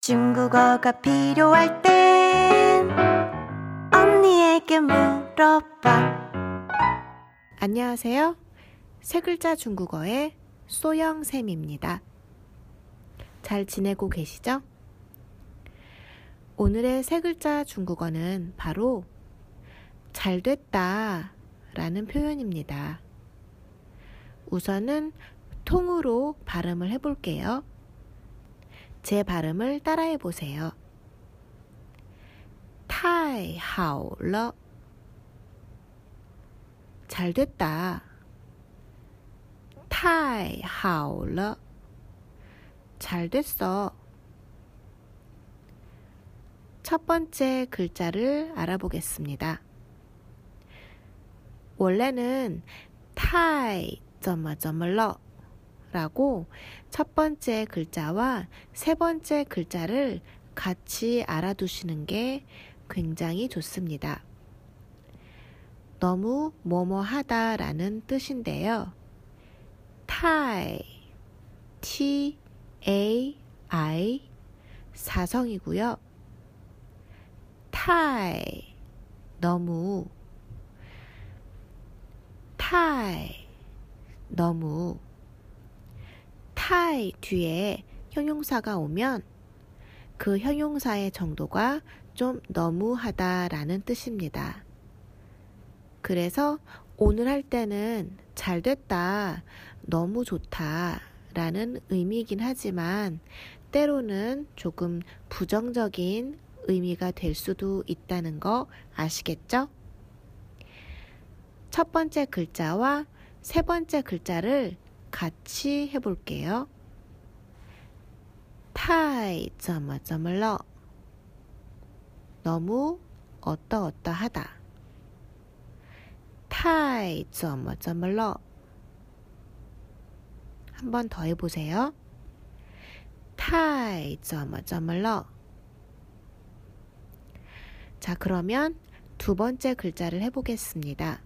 중국어가 필요할 땐 언니에게 물어봐. 안녕하세요. 세 글자 중국어의 소영쌤입니다. 잘 지내고 계시죠? 오늘의 세 글자 중국어는 바로 잘 됐다 라는 표현입니다. 우선은 통으로 발음을 해볼게요. 제 발음을 따라해 보세요. 타이하오러 잘 됐다. 타이하오러 잘 됐어. 첫 번째 글자를 알아보겠습니다. 원래는 타이 점마점을 라고 첫 번째 글자와 세 번째 글자를 같이 알아두시는 게 굉장히 좋습니다. 너무 뭐뭐 하다 라는 뜻인데요. 타이, T, A, I, 사성이고요. 타이, 너무, 타이, 너무, 타이 뒤에 형용사가 오면 그 형용사의 정도가 좀 너무하다 라는 뜻입니다. 그래서 오늘 할 때는 잘 됐다, 너무 좋다 라는 의미이긴 하지만 때로는 조금 부정적인 의미가 될 수도 있다는 거 아시겠죠? 첫 번째 글자와 세 번째 글자를 같이 해볼게요. 타이 점을 점을 넣 너무 어떠어떠하다. 타이 점을 점을 넣 한번 더 해보세요. 타이 점을 점을 넣 자, 그러면 두 번째 글자를 해보겠습니다.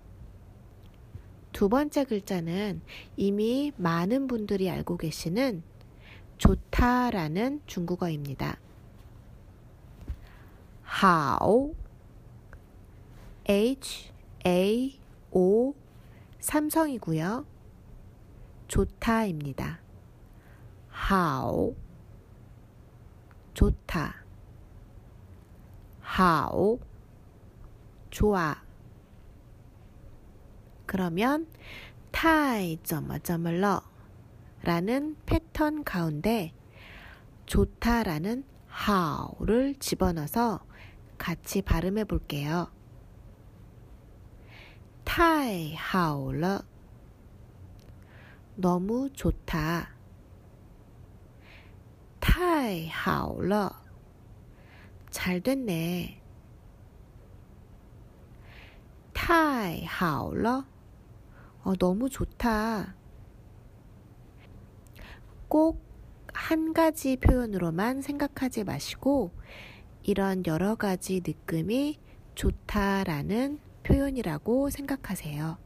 두 번째 글자는 이미 많은 분들이 알고 계시는 좋다라는 중국어입니다. 하오 H A O 삼성이고요. 좋다입니다. 하오 좋다 하오 좋아 그러면 타이 점마점을러 라는 패턴 가운데 좋다라는 하우를 집어넣어서 같이 발음해 볼게요. 타이 하오러 너무 좋다. 타이 하오러 잘 됐네. 타이 하오러 어, 너무 좋다. 꼭 한 가지 표현으로만 생각하지 마시고 이런 여러 가지 느낌이 좋다라는 표현이라고 생각하세요.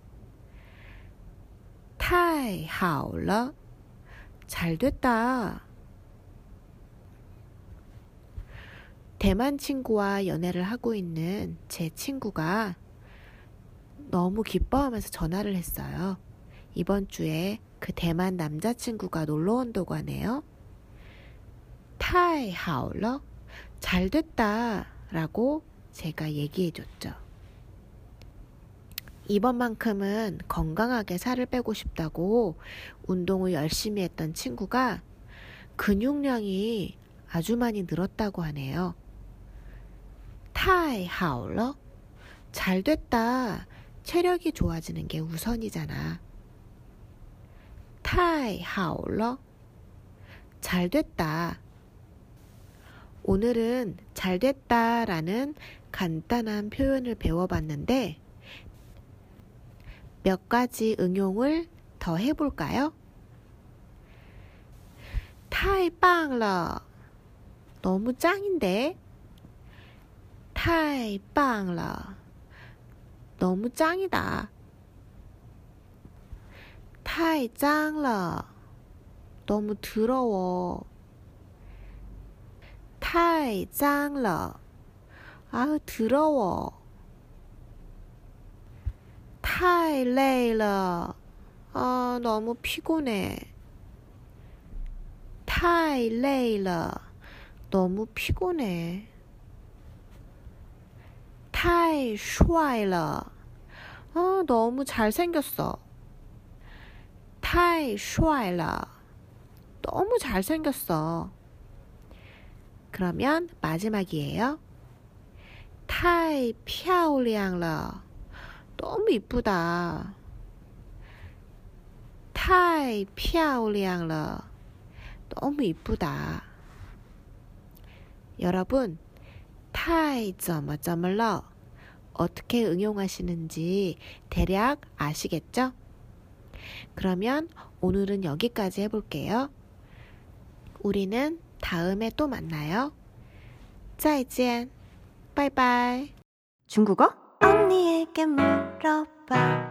타이 하오了 잘 됐다. 대만 친구와 연애를 하고 있는 제 친구가 너무 기뻐하면서 전화를 했어요. 이번 주에 그 대만 남자친구가 놀러 온다고 하네요. 타이 하울러? 잘 됐다. 라고 제가 얘기해 줬죠. 이번만큼은 건강하게 살을 빼고 싶다고 운동을 열심히 했던 친구가 근육량이 아주 많이 늘었다고 하네요. 타이 하울러? 잘 됐다. 체력이 좋아지는 게 우선이잖아. 타이 하올러? 잘 됐다. 오늘은 잘 됐다 라는 간단한 표현을 배워봤는데 몇 가지 응용을 더 해볼까요? 타이 빵러. 너무 짱인데? 타이 빵러. 너무 짱이다. 太脏了. 너무 더러워. 太脏了. 아, 더러워. 太累了. 아, 너무 피곤해. 太累了. 너무 피곤해. 타이 슈아일러 아, 너무 잘생겼어. 타이 슈아일러 너무 잘생겼어. 그러면 마지막이에요. 타이 피아올리앙러 너무 이쁘다. 타이 피아올리앙러 너무 이쁘다. 여러분 太怎么怎么了 어떻게 응용하시는지 대략 아시겠죠? 그러면 오늘은 여기까지 해볼게요. 우리는 다음에 또 만나요. 再见. 바이바이. 중국어? 언니에게 물어봐.